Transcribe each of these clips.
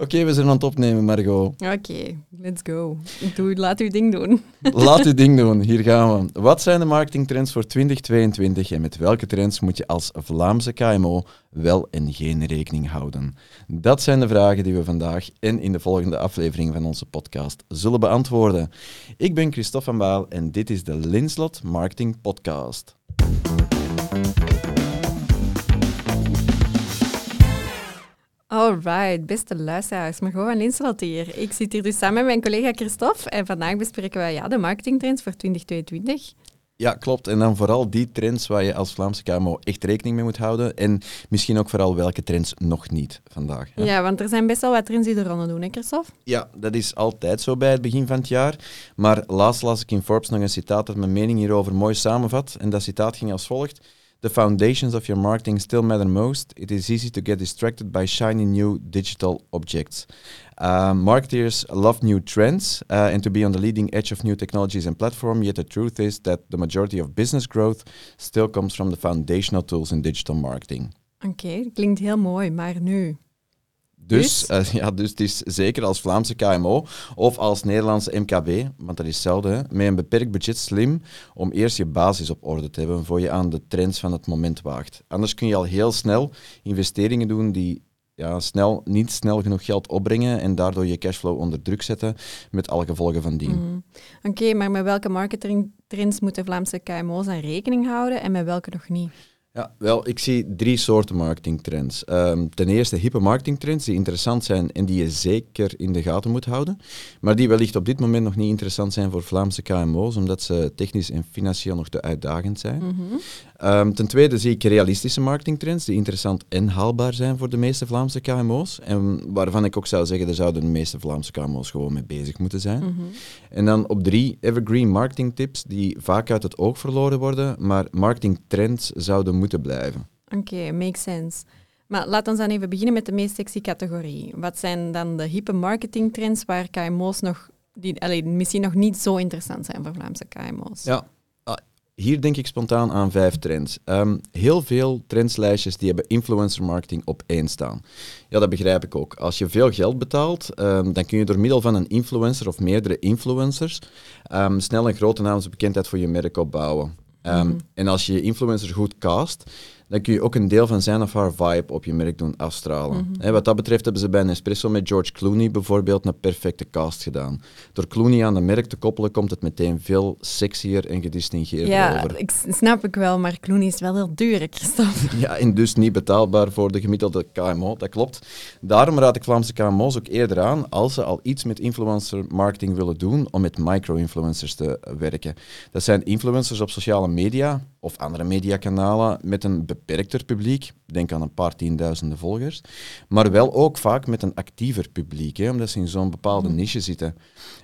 Oké, we zijn aan het opnemen, Margot. Oké, let's go. Doe, laat uw ding doen. Laat uw ding doen, hier gaan we. Wat zijn de marketingtrends voor 2022 en met welke trends moet je als Vlaamse KMO wel en geen rekening houden? Dat zijn de vragen die we vandaag en in de volgende aflevering van onze podcast zullen beantwoorden. Ik ben Christophe van Baal en dit is de Linslot Marketing Podcast. Alright, beste luisteraars, Margot van Linslot hier. Ik zit hier dus samen met mijn collega Christophe en vandaag bespreken we ja, de marketingtrends voor 2022. Ja, klopt. En dan vooral die trends waar je als Vlaamse KMO echt rekening mee moet houden. En misschien ook vooral welke trends nog niet vandaag. Hè? Ja, want er zijn best wel wat trends die de ronde doen, hè Christophe? Ja, dat is altijd zo bij het begin van het jaar. Maar laatst las ik in Forbes nog een citaat dat mijn mening hierover mooi samenvat. En dat citaat ging als volgt. The foundations of your marketing still matter most. It is easy to get distracted by shiny new digital objects. Uh, marketers love new trends uh, and to be on the leading edge of new technologies and platforms. Yet the truth is that the majority of business growth still comes from the foundational tools in digital marketing. Oké, okay, klinkt heel mooi, maar nu? Dus, dus? Uh, ja, dus het is zeker als Vlaamse KMO of als Nederlandse MKB, want dat is hetzelfde, met een beperkt budget slim om eerst je basis op orde te hebben voor je aan de trends van het moment waagt. Anders kun je al heel snel investeringen doen die ja, snel, niet snel genoeg geld opbrengen en daardoor je cashflow onder druk zetten met alle gevolgen van dien. Mm. Oké, maar met welke marketingtrends moeten Vlaamse KMO's aan rekening houden en met welke nog niet? Ja, wel, ik zie drie soorten marketingtrends. Um, ten eerste hippe marketingtrends die interessant zijn en die je zeker in de gaten moet houden, maar die wellicht op dit moment nog niet interessant zijn voor Vlaamse KMO's, omdat ze technisch en financieel nog te uitdagend zijn. Mm Um, ten tweede zie ik realistische marketingtrends die interessant en haalbaar zijn voor de meeste Vlaamse KMO's. En waarvan ik ook zou zeggen, daar zouden de meeste Vlaamse KMO's gewoon mee bezig moeten zijn. Mm -hmm. En dan op drie, evergreen marketingtips die vaak uit het oog verloren worden, maar marketingtrends zouden moeten blijven. Oké, okay, makes sense. Maar laten we dan even beginnen met de meest sexy categorie. Wat zijn dan de hippe marketingtrends waar KMO's nog, die misschien nog niet zo interessant zijn voor Vlaamse KMO's? Ja, hier denk ik spontaan aan vijf trends. Um, heel veel trendslijstjes die hebben influencer marketing op één staan. Ja, dat begrijp ik ook. Als je veel geld betaalt, um, dan kun je door middel van een influencer of meerdere influencers um, snel een grote naamsbekendheid voor je merk opbouwen. Mm En als je je influencer goed cast, dan kun je ook een deel van zijn of haar vibe op je merk doen afstralen. Mm wat dat betreft hebben ze bij Nespresso met George Clooney bijvoorbeeld een perfecte cast gedaan. Door Clooney aan de merk te koppelen, komt het meteen veel sexier en gedistingeerder ja, over. Ja, ik snap ik wel, maar Clooney is wel heel duur, Christophe. ja, en dus niet betaalbaar voor de gemiddelde KMO, dat klopt. Daarom raad ik Vlaamse KMO's ook eerder aan, als ze al iets met influencer marketing willen doen, om met micro-influencers te werken. Dat zijn influencers op sociale media, of andere mediakanalen met een beperkter publiek, denk aan een paar tienduizenden volgers, maar wel ook vaak met een actiever publiek, hè, omdat ze in zo'n bepaalde mhm. niche zitten.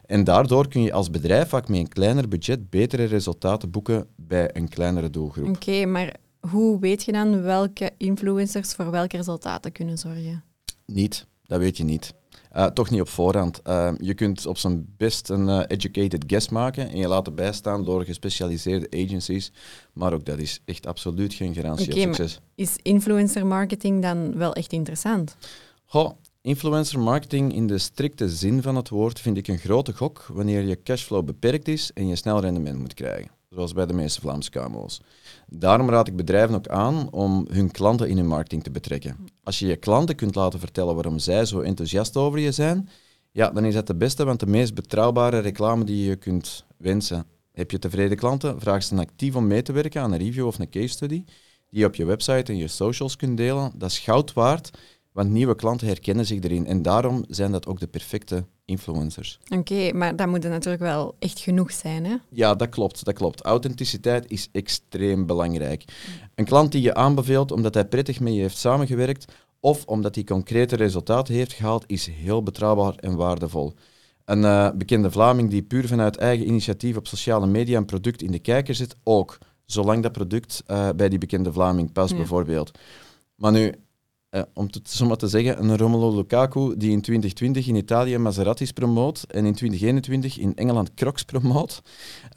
En daardoor kun je als bedrijf vaak met een kleiner budget betere resultaten boeken bij een kleinere doelgroep. Oké, maar hoe weet je dan welke influencers voor welke resultaten kunnen zorgen? Niet, dat weet je niet. Uh, toch niet op voorhand. Uh, je kunt op zijn best een uh, educated guess maken en je laten bijstaan door gespecialiseerde agencies. Maar ook dat is echt absoluut geen garantie okay, op succes. Is influencer marketing dan wel echt interessant? Goh, influencer marketing in de strikte zin van het woord vind ik een grote gok wanneer je cashflow beperkt is en je snel rendement moet krijgen zoals bij de meeste Vlaamse KMO's. Daarom raad ik bedrijven ook aan om hun klanten in hun marketing te betrekken. Als je je klanten kunt laten vertellen waarom zij zo enthousiast over je zijn, ja, dan is dat de beste, want de meest betrouwbare reclame die je kunt wensen. Heb je tevreden klanten, vraag ze actief om mee te werken aan een review of een case study, die je op je website en je socials kunt delen. Dat is goud waard, want nieuwe klanten herkennen zich erin. En daarom zijn dat ook de perfecte influencers. Oké, maar dat moet natuurlijk wel echt genoeg zijn, hè? Ja, dat klopt, dat klopt. Authenticiteit is extreem belangrijk. Een klant die je aanbeveelt omdat hij prettig met je heeft samengewerkt of omdat hij concrete resultaten heeft gehaald, is heel betrouwbaar en waardevol. Een uh, bekende Vlaming die puur vanuit eigen initiatief op sociale media een product in de kijker zet, ook. Zolang dat product uh, bij die bekende Vlaming past, bijvoorbeeld. Maar nu, uh, om het zo maar te zeggen, een Romelu Lukaku die in 2020 in Italië Maseratis promoot en in 2021 in Engeland Crocs promoot,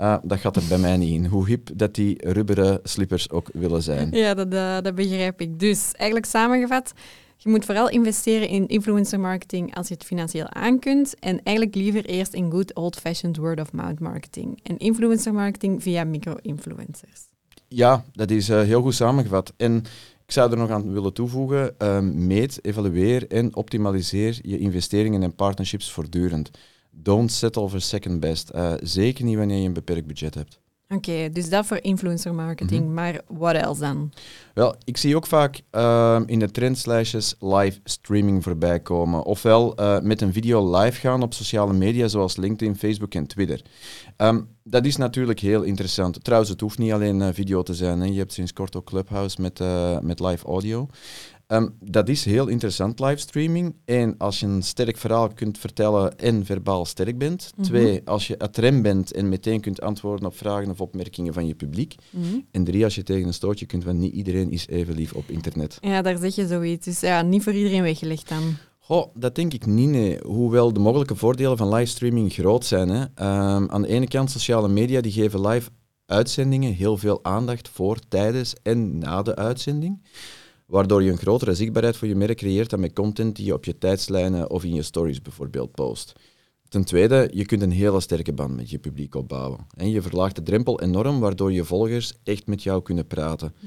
uh, dat gaat er bij mij niet in. Hoe hip dat die rubberen slippers ook willen zijn. Ja, dat, uh, dat begrijp ik. Dus eigenlijk samengevat, Je moet vooral investeren in influencer marketing als je het financieel aankunt en eigenlijk liever eerst in good old-fashioned word-of-mouth marketing en influencer marketing via micro-influencers. Ja, dat is uh, heel goed samengevat. En ik zou er nog aan willen toevoegen, uh, meet, evalueer en optimaliseer je investeringen en partnerships voortdurend. Don't settle for second best. Uh, zeker niet wanneer je een beperkt budget hebt. Oké, dus dat voor influencer marketing. Mhm. Maar wat else dan? Wel, ik zie ook vaak uh, in de trendslijstjes live streaming voorbij komen. Ofwel uh, met een video live gaan op sociale media zoals LinkedIn, Facebook en Twitter. Um, dat is natuurlijk heel interessant. Trouwens, het hoeft niet alleen uh, video te zijn. Hè. Je hebt sinds kort ook Clubhouse met, met live audio. Um, dat is heel interessant, livestreaming. Eén, als je een sterk verhaal kunt vertellen en verbaal sterk bent. Mhm. Twee, als je atrem bent en meteen kunt antwoorden op vragen of opmerkingen van je publiek. Mhm. En drie, als je tegen een stootje kunt, want niet iedereen is even lief op internet. Ja, daar zeg je zoiets. Dus ja, niet voor iedereen weggelegd dan. Goh, dat denk ik niet, nee. Hoewel de mogelijke voordelen van livestreaming groot zijn. Hè. Um, aan de ene kant, sociale media die geven live uitzendingen heel veel aandacht voor, tijdens en na de uitzending waardoor je een grotere zichtbaarheid voor je merk creëert dan met content die je op je tijdslijnen of in je stories bijvoorbeeld post. Ten tweede, je kunt een hele sterke band met je publiek opbouwen. En je verlaagt de drempel enorm, waardoor je volgers echt met jou kunnen praten. Hm.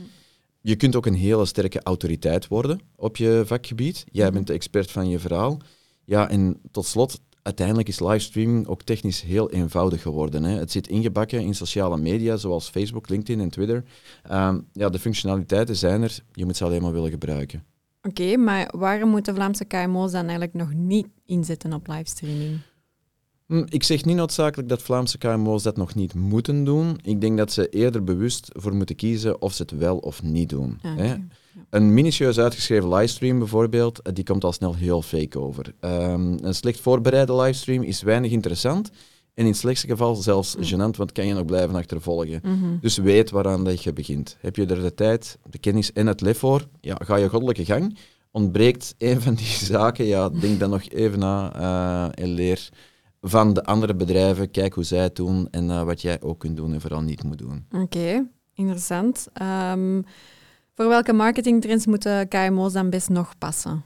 Je kunt ook een hele sterke autoriteit worden op je vakgebied. Jij hm. bent de expert van je verhaal. Ja, en tot slot, uiteindelijk is livestreaming ook technisch heel eenvoudig geworden. Hè. Het zit ingebakken in sociale media zoals Facebook, LinkedIn en Twitter. Um, ja, de functionaliteiten zijn er, je moet ze alleen maar willen gebruiken. Oké, maar waarom moeten Vlaamse KMO's dan eigenlijk nog niet inzetten op livestreaming? Hm, ik zeg niet noodzakelijk dat Vlaamse KMO's dat nog niet moeten doen. Ik denk dat ze eerder bewust voor moeten kiezen of ze het wel of niet doen. Ah, hè. Een minutieus uitgeschreven livestream bijvoorbeeld, eh, die komt al snel heel fake over. Um, een slecht voorbereide livestream is weinig interessant en in het slechtste geval zelfs mm. gênant, want kan je nog blijven achtervolgen. Mm Dus weet waaraan dat je begint. Heb je er de tijd, de kennis en het lef voor, ja, ga je goddelijke gang. Ontbreekt een van die zaken, ja, denk dan nog even na uh, en leer van de andere bedrijven. Kijk hoe zij het doen en uh, wat jij ook kunt doen en vooral niet moet doen. Oké, interessant. Um, voor welke marketingtrends moeten KMO's dan best nog passen?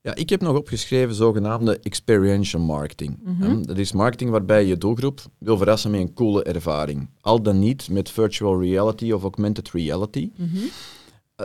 Ja, ik heb nog opgeschreven zogenaamde experiential marketing. Mhm. Dat is marketing waarbij je doelgroep wil verrassen met een coole ervaring. Al dan niet met virtual reality of augmented reality. Mhm.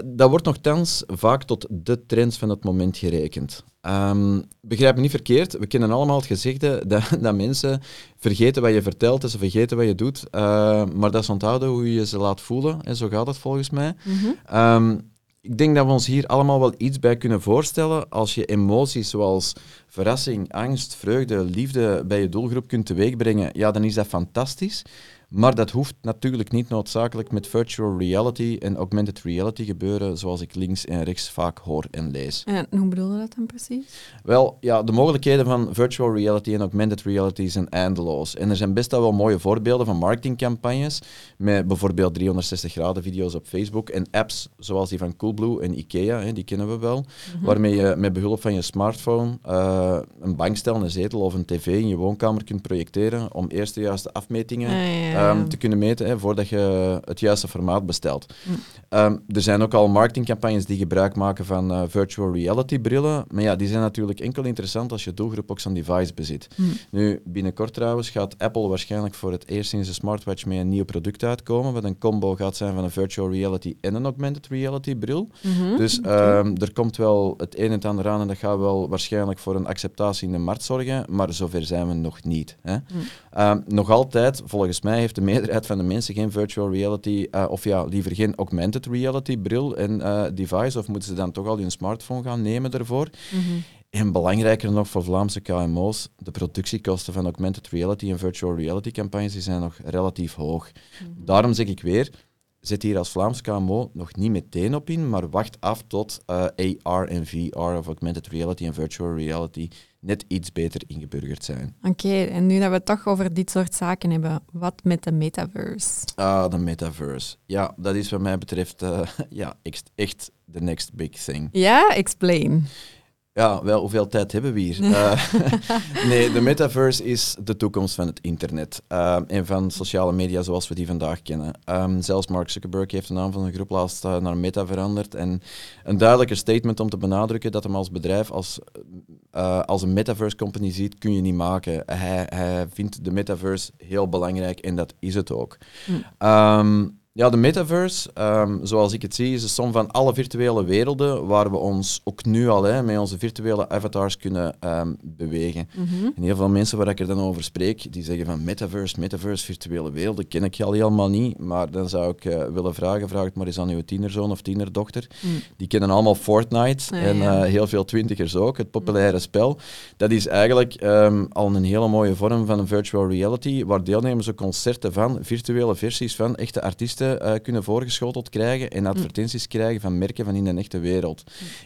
Dat wordt nogthans vaak tot de trends van het moment gerekend. Um, begrijp me niet verkeerd, we kennen allemaal het gezegde dat, dat mensen vergeten wat je vertelt en ze vergeten wat je doet, uh, maar dat is onthouden hoe je ze laat voelen en zo gaat het volgens mij. Mhm. Ehm, ik denk dat we ons hier allemaal wel iets bij kunnen voorstellen als je emoties zoals verrassing, angst, vreugde, liefde bij je doelgroep kunt teweegbrengen. Ja, dan is dat fantastisch. Maar dat hoeft natuurlijk niet noodzakelijk met virtual reality en augmented reality gebeuren, zoals ik links en rechts vaak hoor en lees. En hoe bedoel je dat dan precies? Wel, ja, de mogelijkheden van virtual reality en augmented reality zijn eindeloos. En er zijn best wel mooie voorbeelden van marketingcampagnes, met bijvoorbeeld 360 graden video's op Facebook en apps zoals die van Coolblue en IKEA, hè, die kennen we wel, mhm. waarmee je met behulp van je smartphone uh, een bankstel, een zetel of een tv in je woonkamer kunt projecteren om eerst de juiste afmetingen ah, Ehm, te kunnen meten hè, voordat je het juiste formaat bestelt. Mm. Ehm, er zijn ook al marketingcampagnes die gebruik maken van uh, virtual reality brillen, maar ja, die zijn natuurlijk enkel interessant als je doelgroep ook zo'n device bezit. Mm. Nu, binnenkort trouwens gaat Apple waarschijnlijk voor het eerst in zijn smartwatch met een nieuw product uitkomen, wat een combo gaat zijn van een virtual reality en een augmented reality bril. Mhm. Dus ehm, er komt wel het een en het ander aan en dat gaat wel waarschijnlijk voor een acceptatie in de markt zorgen, maar zover zijn we nog niet. Hè. Mm. nog altijd, volgens mij, heeft de meerderheid van de mensen geen virtual reality, uh, of ja, liever geen augmented reality bril en uh, device, of moeten ze dan toch al hun smartphone gaan nemen daarvoor? Mm En belangrijker nog voor Vlaamse KMO's, de productiekosten van augmented reality en virtual reality campagnes die zijn nog relatief hoog. Mhm. Daarom zeg ik weer, zet hier als Vlaams KMO nog niet meteen op in, maar wacht af tot uh, eh, AR en VR of augmented reality en virtual reality net iets beter ingeburgerd zijn. Oké, en nu dat we het toch over dit soort zaken hebben, wat met de metaverse? Ah, de metaverse. Ja, dat is wat mij betreft uh, ja, echt de next big thing. Ja, explain. Ja, wel, hoeveel tijd hebben we hier? Eh, nee, de metaverse is de toekomst van het internet uh, en van sociale media zoals we die vandaag kennen. Um, zelfs Mark Zuckerberg heeft de naam van een groep laatst uh, naar Meta veranderd. En een duidelijker statement om te benadrukken dat hem als bedrijf als, als een metaverse company ziet, kun je niet maken. Hij, hij vindt de metaverse heel belangrijk en dat is het ook. Hm. Um, ja, de metaverse, um, zoals ik het zie, is de som van alle virtuele werelden waar we ons ook nu al hè, met onze virtuele avatars kunnen um, bewegen. Mm -hmm. En heel veel mensen waar ik er dan over spreek, die zeggen van metaverse, metaverse, virtuele werelden, ken ik al helemaal niet. Maar dan zou ik uh, willen vragen, vraag het maar eens aan uw tienerzoon of tienerdochter. Mm. Die kennen allemaal Fortnite ah, en uh, heel veel twintigers ook, het populaire mm. spel. Dat is eigenlijk um, al een hele mooie vorm van een virtual reality, waar deelnemers ook concerten van, virtuele versies van echte artiesten uh, kunnen voorgeschoteld krijgen en advertenties krijgen van merken van in de echte wereld.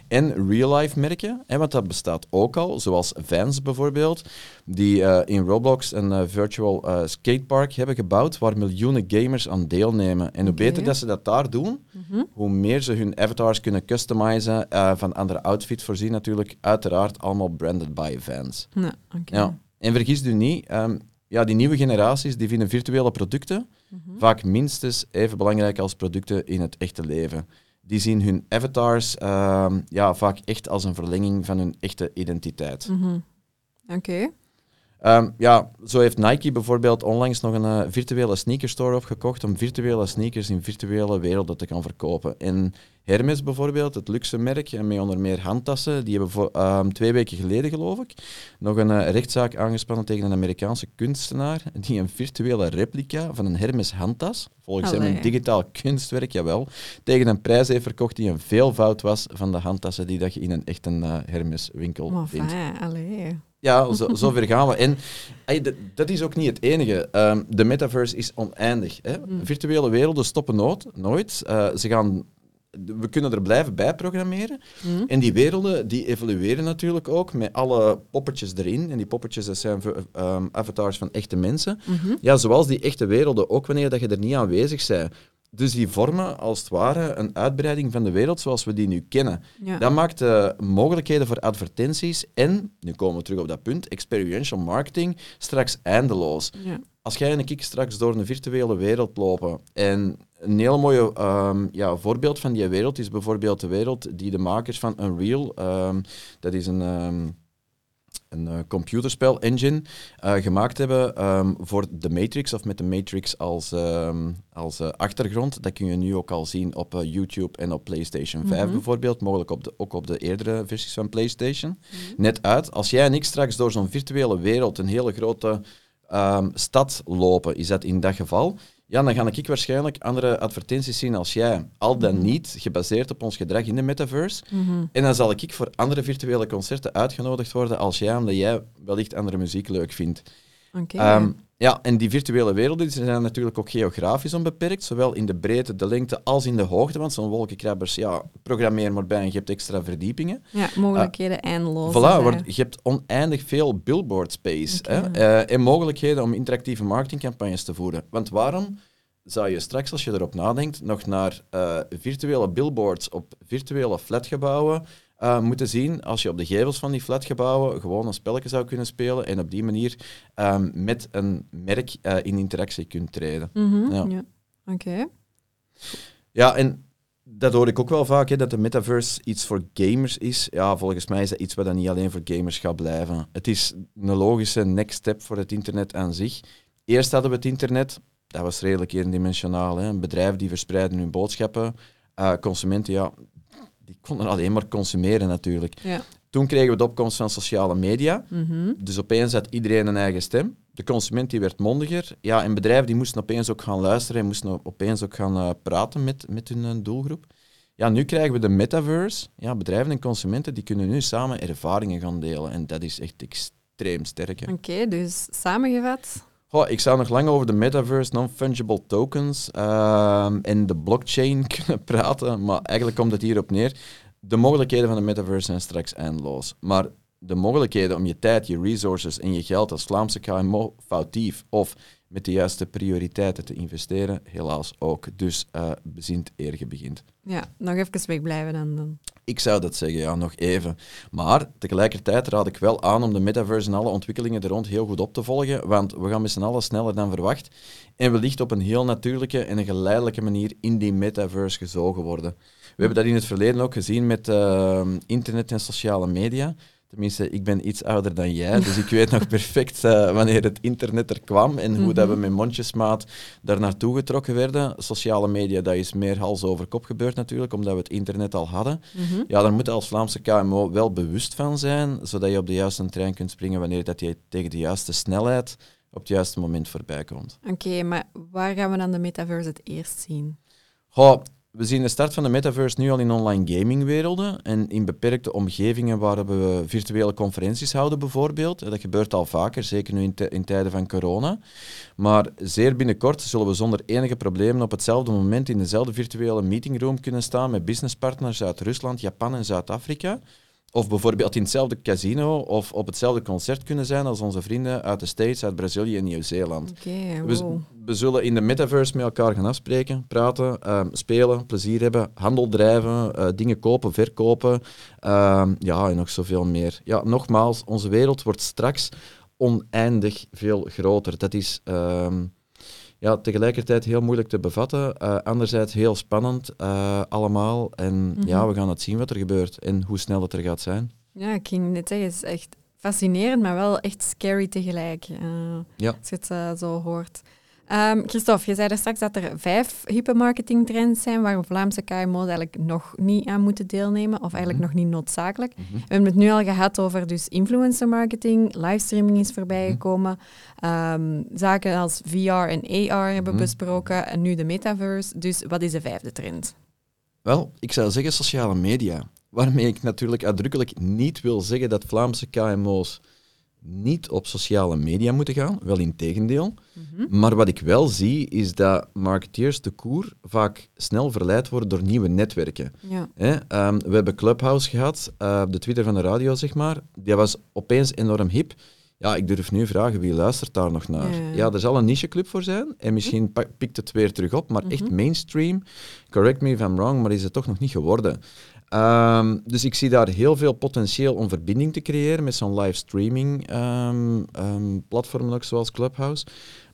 En real-life merken, hè, want dat bestaat ook al, zoals Vans bijvoorbeeld, die uh, in Roblox een uh, virtual skatepark hebben gebouwd waar miljoenen gamers aan deelnemen. En hoe okay. beter dat ze dat daar doen, mm -hmm. hoe meer ze hun avatars kunnen customizen, van andere outfits voorzien natuurlijk, uiteraard allemaal branded by Vans. Ja, okay. ja. En vergis u niet, um, ja, die nieuwe generaties die vinden virtuele producten mm-hmm. vaak minstens even belangrijk als producten in het echte leven. Die zien hun avatars uh, ja, vaak echt als een verlenging van hun echte identiteit. Mm-hmm. Oké. Okay. Um, ja, zo heeft Nike bijvoorbeeld onlangs nog een uh, virtuele sneakerstore opgekocht om virtuele sneakers in virtuele werelden te gaan verkopen. En Hermes bijvoorbeeld, het luxe merk, en met onder meer handtassen, die hebben voor, um, twee weken geleden, geloof ik, nog een uh, rechtszaak aangespannen tegen een Amerikaanse kunstenaar die een virtuele replica van een Hermes handtas, volgens hem een digitaal kunstwerk, jawel, tegen een prijs heeft verkocht die een veelvoud was van de handtassen die dat je in een echte uh, Hermes winkel vindt. Fijn, allee. Ja, zo, zo ver gaan we. En hey, dat, dat is ook niet het enige. Um, de metaverse is oneindig. Hè? Mm. Virtuele werelden stoppen nooit. nooit. Uh, ze gaan we kunnen er blijven bij programmeren. Mm. En die werelden die evolueren natuurlijk ook met alle poppetjes erin. En die poppetjes dat zijn um, avatars van echte mensen. Mm -hmm. Ja, zoals die echte werelden, ook wanneer dat je er niet aanwezig bent. Dus die vormen als het ware een uitbreiding van de wereld zoals we die nu kennen. Ja. Dat maakt de mogelijkheden voor advertenties en, nu komen we terug op dat punt, experiential marketing straks eindeloos. Ja. Als jij en ik straks door een virtuele wereld lopen en een heel mooi um, ja, voorbeeld van die wereld is bijvoorbeeld de wereld die de makers van Unreal, um, dat is een, um, een uh, computerspel-engine, uh, gemaakt hebben um, voor de Matrix, of met de Matrix als, als uh, achtergrond. Dat kun je nu ook al zien op YouTube en op PlayStation 5 Mhm. bijvoorbeeld, mogelijk op de, ook op de eerdere versies van PlayStation. Net uit, als jij en ik straks door zo'n virtuele wereld een hele grote stad lopen, is dat in dat geval ja, dan ga ik waarschijnlijk andere advertenties zien als jij. Al dan niet gebaseerd op ons gedrag in de metaverse. Mhm. En dan zal ik voor andere virtuele concerten uitgenodigd worden als jij, omdat jij wellicht andere muziek leuk vindt. Okay. Um, ja, en die virtuele werelden zijn natuurlijk ook geografisch onbeperkt, zowel in de breedte, de lengte als in de hoogte. Want zo'n wolkenkrabbers, ja, programmeer maar bij en je hebt extra verdiepingen. Ja, mogelijkheden uh, eindeloos. Voilà, wordt, je hebt oneindig veel billboard space Okay. hè, uh, en mogelijkheden om interactieve marketingcampagnes te voeren. Want waarom zou je straks, als je erop nadenkt, nog naar uh, virtuele billboards op virtuele flatgebouwen uh, moeten zien als je op de gevels van die flatgebouwen gewoon een spelletje zou kunnen spelen en op die manier um, met een merk uh, in interactie kunt treden. Mm -hmm, ja. ja. Oké. Okay. Ja, en dat hoor ik ook wel vaak, hè, dat de metaverse iets voor gamers is. Ja, volgens mij is dat iets wat dan niet alleen voor gamers gaat blijven. Het is een logische next step voor het internet aan zich. Eerst hadden we het internet, dat was redelijk eendimensionaal. Hè. Een bedrijf die verspreiden hun boodschappen. Uh, consumenten, ja, die konden alleen maar consumeren natuurlijk. Ja. Toen kregen we de opkomst van sociale media. Mm -hmm. Dus opeens had iedereen een eigen stem. De consument die werd mondiger. Ja, en bedrijven die moesten opeens ook gaan luisteren en moesten opeens ook gaan uh, praten met, met hun uh, doelgroep. Ja, nu krijgen we de metaverse. Ja, bedrijven en consumenten die kunnen nu samen ervaringen gaan delen. En dat is echt extreem sterk. Oké, okay, dus samengevat... Ik zou nog lang over de metaverse, non-fungible tokens uh, en de blockchain kunnen praten, maar eigenlijk komt het hierop neer. De mogelijkheden van de metaverse zijn straks eindeloos. Maar de mogelijkheden om je tijd, je resources en je geld als Vlaamse KMO foutief of met de juiste prioriteiten te investeren, helaas ook. Dus uh, bezint eer je begint. Ja, nog even wegblijven dan. dan. Ik zou dat zeggen, ja, nog even. Maar tegelijkertijd raad ik wel aan om de metaverse en alle ontwikkelingen er rond heel goed op te volgen, want we gaan met z'n allen sneller dan verwacht en wellicht op een heel natuurlijke en een geleidelijke manier in die metaverse gezogen worden. We hebben dat in het verleden ook gezien met uh, internet en sociale media. Tenminste, ik ben iets ouder dan jij, dus ik weet nog perfect uh, wanneer het internet er kwam en hoe dat we mhm. met mondjesmaat daar naartoe getrokken werden. Sociale media, dat is meer hals over kop gebeurd natuurlijk, omdat we het internet al hadden. Mhm. Ja, daar moet je als Vlaamse KMO wel bewust van zijn, zodat je op de juiste trein kunt springen wanneer dat je tegen de juiste snelheid op het juiste moment voorbij komt. Oké, maar waar gaan we dan de metaverse het eerst zien? Goh, we zien de start van de metaverse nu al in online gamingwerelden en in beperkte omgevingen waar we virtuele conferenties houden bijvoorbeeld. Dat gebeurt al vaker, zeker nu in, in, tijden van corona. Maar zeer binnenkort zullen we zonder enige problemen op hetzelfde moment in dezelfde virtuele meetingroom kunnen staan met businesspartners uit Rusland, Japan en Zuid-Afrika. Of bijvoorbeeld in hetzelfde casino of op hetzelfde concert kunnen zijn als onze vrienden uit de States, uit Brazilië en Nieuw-Zeeland. Okay, we, we, zullen in de metaverse met elkaar gaan afspreken, praten, ehm, spelen, plezier hebben, handel drijven, uh, dingen kopen, verkopen. Uh, ja, en nog zoveel meer. Ja, nogmaals, onze wereld wordt straks oneindig veel groter. Dat is. Ehm, ja, tegelijkertijd heel moeilijk te bevatten. Uh, anderzijds heel spannend uh, allemaal. En mm -hmm. ja, we gaan het zien wat er gebeurt en hoe snel het er gaat zijn. Ja, ik ging net zeggen, het is echt fascinerend, maar wel echt scary tegelijk. Uh, ja. Als je het zo hoort. Um, Christophe, je zei er straks dat er vijf hypermarketingtrends zijn waar Vlaamse KMO's eigenlijk nog niet aan moeten deelnemen, of eigenlijk mhm. nog niet noodzakelijk. Mhm. We hebben het nu al gehad over dus influencer marketing, livestreaming is voorbijgekomen, um, zaken als VR en AR hebben mhm. besproken en nu de metaverse. Dus wat is de vijfde trend? Wel, ik zou zeggen sociale media. Waarmee ik natuurlijk uitdrukkelijk niet wil zeggen dat Vlaamse KMO's niet op sociale media moeten gaan, wel in tegendeel. Mhm. Maar wat ik wel zie, is dat marketeers de koer vaak snel verleid worden door nieuwe netwerken. Ja. Ehm, we hebben Clubhouse gehad, uh, de Twitter van de radio, zeg maar. Die was opeens enorm hip. Ja, ik durf nu vragen, wie luistert daar nog naar? Ja, er zal een nicheclub voor zijn en misschien pikt het weer terug op, maar echt mhm. mainstream, correct me if I'm wrong, maar is het toch nog niet geworden. Um, dus ik zie daar heel veel potentieel om verbinding te creëren met zo'n live streaming um, um, platformen ook zoals Clubhouse.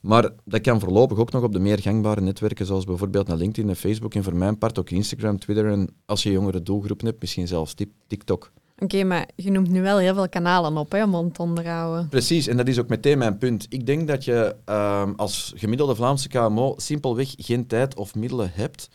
Maar dat kan voorlopig ook nog op de meer gangbare netwerken zoals bijvoorbeeld naar LinkedIn en Facebook en voor mijn part ook Instagram, Twitter en als je jongere doelgroepen hebt, misschien zelfs TikTok. Oké, maar je noemt nu wel heel veel kanalen op hè, om te onderhouden. Precies, en dat is ook meteen mijn punt. Ik denk dat je als gemiddelde Vlaamse KMO simpelweg geen tijd of middelen hebt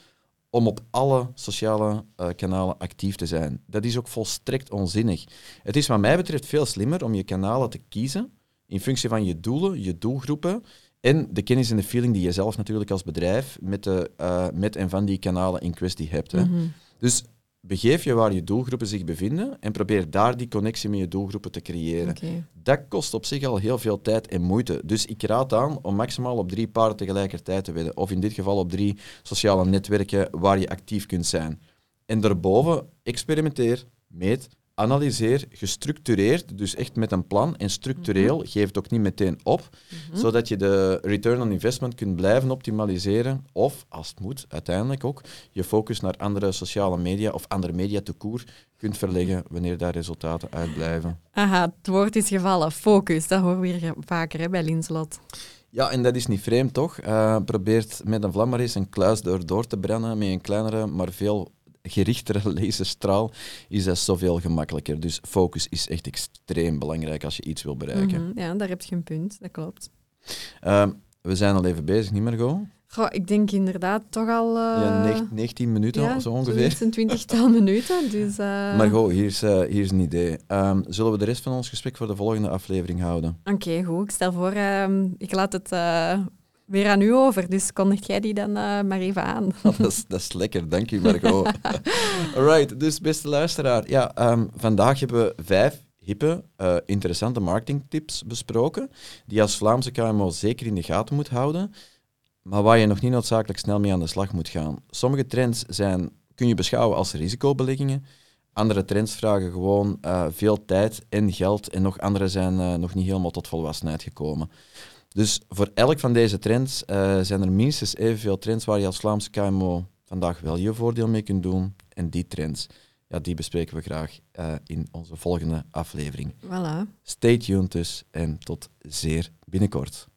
om op alle sociale uh, kanalen actief te zijn. Dat is ook volstrekt onzinnig. Het is wat mij betreft veel slimmer om je kanalen te kiezen in functie van je doelen, je doelgroepen en de kennis en de feeling die je zelf natuurlijk als bedrijf met, de, uh, met en van die kanalen in kwestie hebt. Hè. Mm -hmm. Dus begeef je waar je doelgroepen zich bevinden en probeer daar die connectie met je doelgroepen te creëren. Dat kost op zich al heel veel tijd en moeite. Dus ik raad aan om maximaal op drie paarden tegelijkertijd te wedden. Of in dit geval op drie sociale netwerken waar je actief kunt zijn. En daarboven experimenteer, meet, analyseer gestructureerd, dus echt met een plan en structureel, mm geef het ook niet meteen op, mhm. zodat je de return on investment kunt blijven optimaliseren of, als het moet, uiteindelijk ook je focus naar andere sociale media of andere media te koer kunt verleggen wanneer daar resultaten uitblijven. Aha, het woord is gevallen, focus, dat horen we hier vaker hè, bij Linslot. Ja, en dat is niet vreemd, toch? Uh, probeert met een vlam eens een kluis door, door te brennen met een kleinere, maar veel gerichtere laserstraal is dat zoveel gemakkelijker. Dus focus is echt extreem belangrijk als je iets wil bereiken. Mhm, ja, daar heb je een punt, dat klopt. Uh, we zijn al even bezig, niet meer go? Goh, ik denk inderdaad toch al... Uh, ja, 19 minuten ja, zo ongeveer. een twintigtal minuten. Dus, uh... Maar go, hier is, hier is een idee. Um, zullen we de rest van ons gesprek voor de volgende aflevering houden? Oké, okay, goed. Ik stel voor, ehm, ik laat het weer aan u over. Dus kondig jij die dan uh, maar even aan. dat, is, dat is lekker, dank u Margot. Alright, dus beste luisteraar. Ja, um, vandaag hebben we vijf hippe, uh, interessante marketingtips besproken, die als Vlaamse KMO zeker in de gaten moet houden, maar waar je nog niet noodzakelijk snel mee aan de slag moet gaan. Sommige trends zijn, kun je beschouwen als risicobeleggingen, andere trends vragen gewoon uh, veel tijd en geld en nog andere zijn nog niet helemaal tot volwassenheid gekomen. Dus voor elk van deze trends uh, zijn er minstens evenveel trends waar je als Vlaamse KMO vandaag wel je voordeel mee kunt doen. En die trends, ja, die bespreken we graag uh, in onze volgende aflevering. Voilà. Stay tuned dus en tot zeer binnenkort.